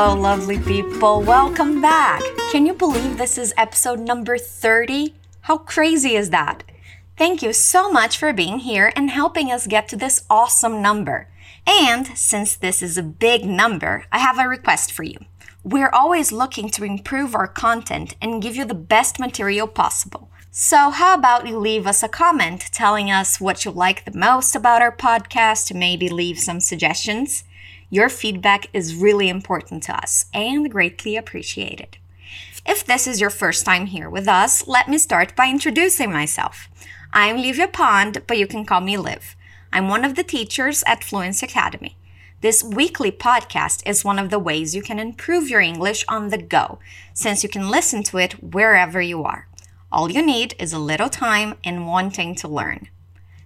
Hello, lovely people. Welcome back. Can you believe this is episode number 30? How crazy is that? Thank you so much for being here and helping us get to this awesome number. And since this is a big number, I have a request for you. We're always looking to improve our content and give you the best material possible. So, how about you leave us a comment telling us what you like the most about our podcast, maybe leave some suggestions? Your feedback is really important to us and greatly appreciated. If this is your first time here with us, let me start by introducing myself. I'm Livia Pond, but you can call me Liv. I'm one of the teachers at Fluency Academy. This weekly podcast is one of the ways you can improve your English on the go, since you can listen to it wherever you are. All you need is a little time and wanting to learn.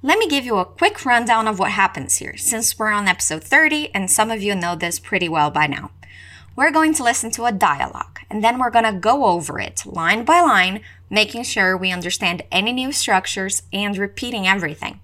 Let me give you a quick rundown of what happens here, since we're on episode 30 and some of you know this pretty well by now. We're going to listen to a dialogue and then we're going to go over it line by line, making sure we understand any new structures and repeating everything.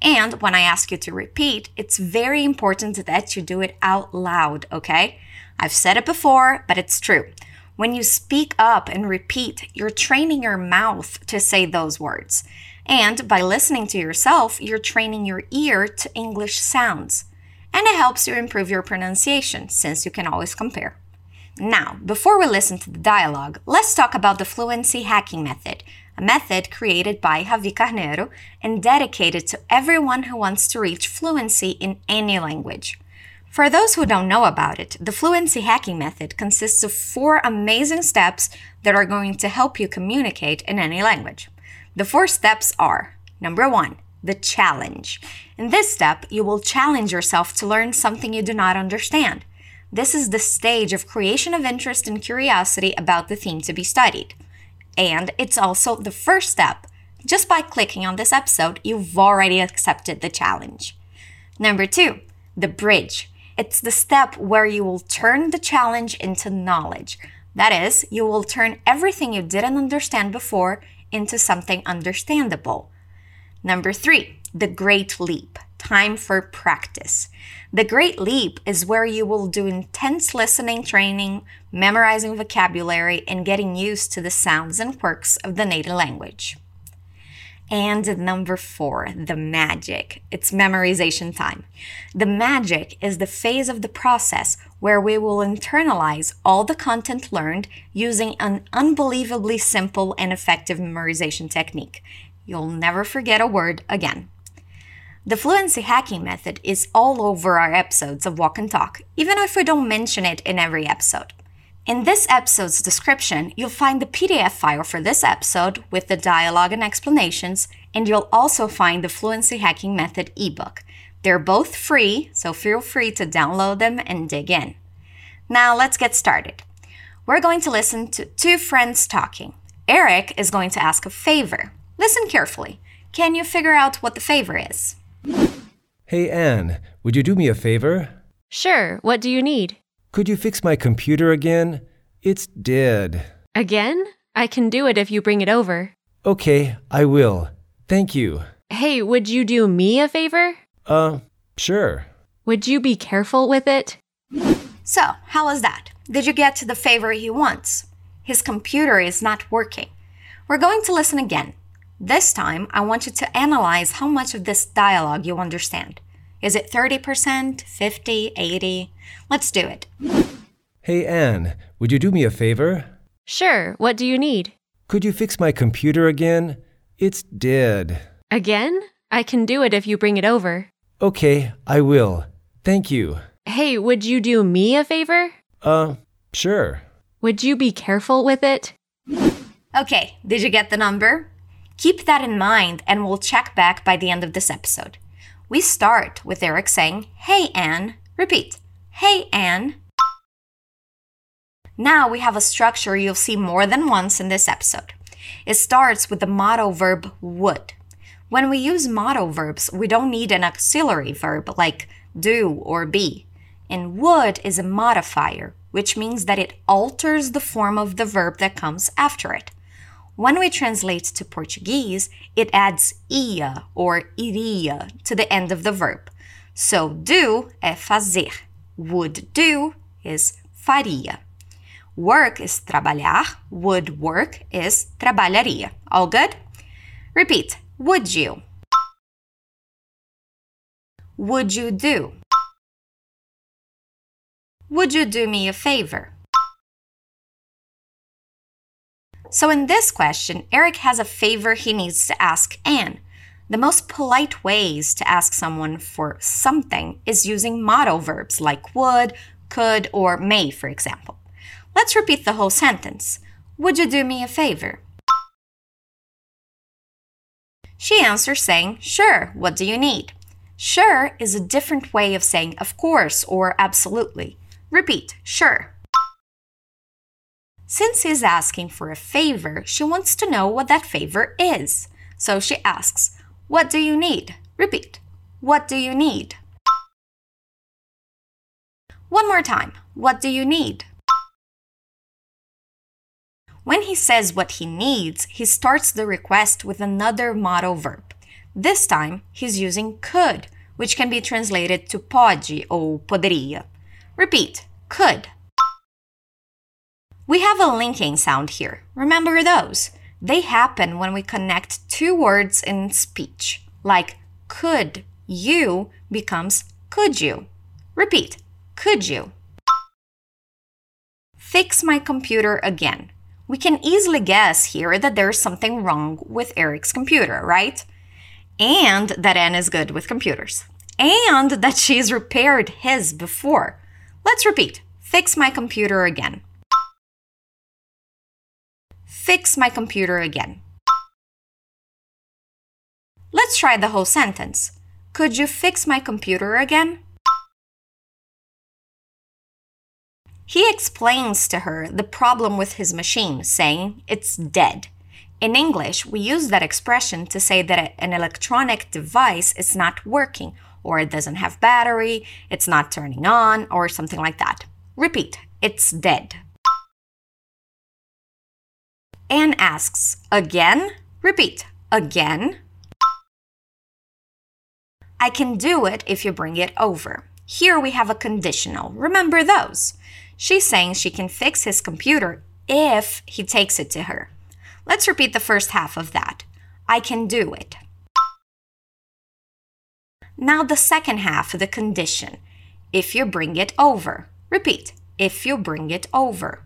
And when I ask you to repeat, it's very important that you do it out loud, okay? I've said it before, but it's true. When you speak up and repeat, you're training your mouth to say those words. And by listening to yourself, you're training your ear to English sounds. And it helps you improve your pronunciation since you can always compare. Now, before we listen to the dialogue, let's talk about the fluency hacking method, a method created by Javi Carneiro and dedicated to everyone who wants to reach fluency in any language. For those who don't know about it, the fluency hacking method consists of four amazing steps that are going to help you communicate in any language. The four steps are number one, the challenge. In this step, you will challenge yourself to learn something you do not understand. This is the stage of creation of interest and curiosity about the theme to be studied. And it's also the first step. Just by clicking on this episode, you've already accepted the challenge. Number two, the bridge. It's the step where you will turn the challenge into knowledge. That is, you will turn everything you didn't understand before into something understandable. Number three, the great leap. Time for practice. The great leap is where you will do intense listening training, memorizing vocabulary, and getting used to the sounds and quirks of the native language. And number four, the magic. It's memorization time. The magic is the phase of the process where we will internalize all the content learned using an unbelievably simple and effective memorization technique. You'll never forget a word again. The fluency hacking method is all over our episodes of Walk and Talk, even if we don't mention it in every episode. In this episode's description, you'll find the PDF file for this episode with the dialogue and explanations, and you'll also find the Fluency Hacking Method ebook. They're both free, so feel free to download them and dig in. Now let's get started. We're going to listen to two friends talking. Eric is going to ask a favor. Listen carefully. Can you figure out what the favor is? Hey, Anne, would you do me a favor? Sure, what do you need? Could you fix my computer again? It's dead. Again? I can do it if you bring it over. Okay, I will. Thank you. Hey, would you do me a favor? Uh, sure. Would you be careful with it? So, how was that? Did you get to the favor he wants? His computer is not working. We're going to listen again. This time, I want you to analyze how much of this dialogue you understand. Is it 30%, 50, 80? Let's do it. Hey, Anne, would you do me a favor? Sure, what do you need? Could you fix my computer again? It's dead. Again? I can do it if you bring it over. Okay, I will. Thank you. Hey, would you do me a favor? Uh, sure. Would you be careful with it? Okay, did you get the number? Keep that in mind and we'll check back by the end of this episode. We start with Eric saying, Hey, Anne. Repeat. Hey, Anne. Now we have a structure you'll see more than once in this episode. It starts with the modal verb would. When we use modal verbs, we don't need an auxiliary verb like do or be. And would is a modifier, which means that it alters the form of the verb that comes after it. When we translate to Portuguese, it adds ia or iria to the end of the verb. So do é fazer. Would do is faria. Work is trabalhar, would work is trabalharia. All good? Repeat. Would you? Would you do? Would you do me a favor? So, in this question, Eric has a favor he needs to ask Anne. The most polite ways to ask someone for something is using modal verbs like would, could, or may, for example. Let's repeat the whole sentence. Would you do me a favor? She answers saying, Sure, what do you need? Sure is a different way of saying of course or absolutely. Repeat, sure. Since he's asking for a favor, she wants to know what that favor is. So she asks, What do you need? Repeat, What do you need? One more time, What do you need? When he says what he needs, he starts the request with another modal verb. This time, he's using could, which can be translated to pode or poderia. Repeat, could. We have a linking sound here. Remember those? They happen when we connect two words in speech, like could you becomes could you. Repeat, could you. Fix my computer again we can easily guess here that there's something wrong with Eric's computer, right? And that Anne is good with computers. And that she's repaired his before. Let's repeat fix my computer again. Fix my computer again. Let's try the whole sentence. Could you fix my computer again? He explains to her the problem with his machine, saying it's dead. In English, we use that expression to say that an electronic device is not working, or it doesn't have battery, it's not turning on, or something like that. Repeat, it's dead. Anne asks, again? Repeat, again? I can do it if you bring it over. Here we have a conditional. Remember those. She's saying she can fix his computer if he takes it to her. Let's repeat the first half of that. I can do it. Now, the second half, the condition. If you bring it over. Repeat. If you bring it over.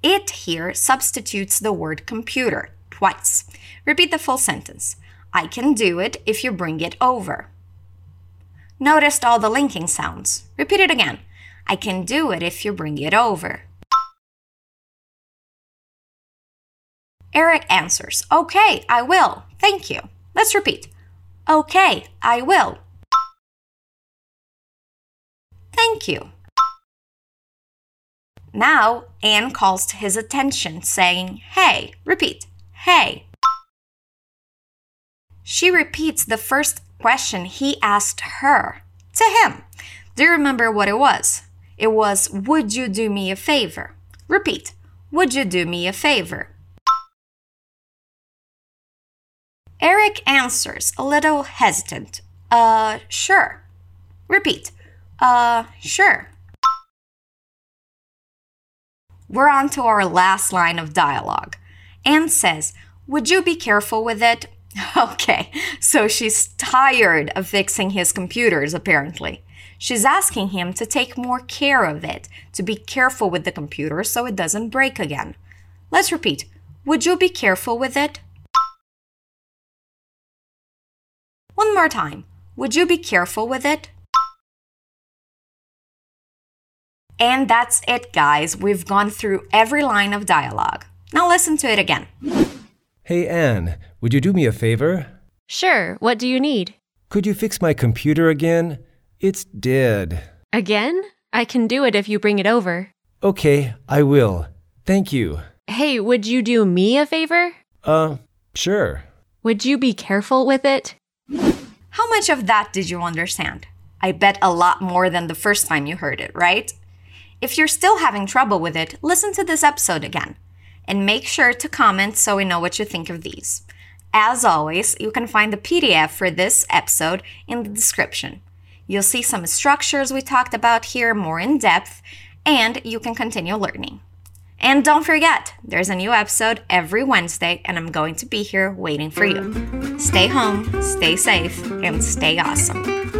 It here substitutes the word computer twice. Repeat the full sentence. I can do it if you bring it over. Noticed all the linking sounds. Repeat it again. I can do it if you bring it over. Eric answers, Okay, I will. Thank you. Let's repeat. Okay, I will. Thank you. Now, Anne calls to his attention, saying, Hey, repeat, hey. She repeats the first question he asked her to him. Do you remember what it was? It was, Would you do me a favor? Repeat, Would you do me a favor? Eric answers, a little hesitant, Uh, sure. Repeat, Uh, sure. We're on to our last line of dialogue. Anne says, Would you be careful with it? Okay, so she's tired of fixing his computers, apparently. She's asking him to take more care of it, to be careful with the computer so it doesn't break again. Let's repeat Would you be careful with it? One more time. Would you be careful with it? And that's it, guys. We've gone through every line of dialogue. Now listen to it again. Hey, Anne, would you do me a favor? Sure, what do you need? Could you fix my computer again? It's dead. Again? I can do it if you bring it over. Okay, I will. Thank you. Hey, would you do me a favor? Uh, sure. Would you be careful with it? How much of that did you understand? I bet a lot more than the first time you heard it, right? If you're still having trouble with it, listen to this episode again and make sure to comment so we know what you think of these. As always, you can find the PDF for this episode in the description. You'll see some structures we talked about here more in depth, and you can continue learning. And don't forget, there's a new episode every Wednesday, and I'm going to be here waiting for you. Stay home, stay safe, and stay awesome.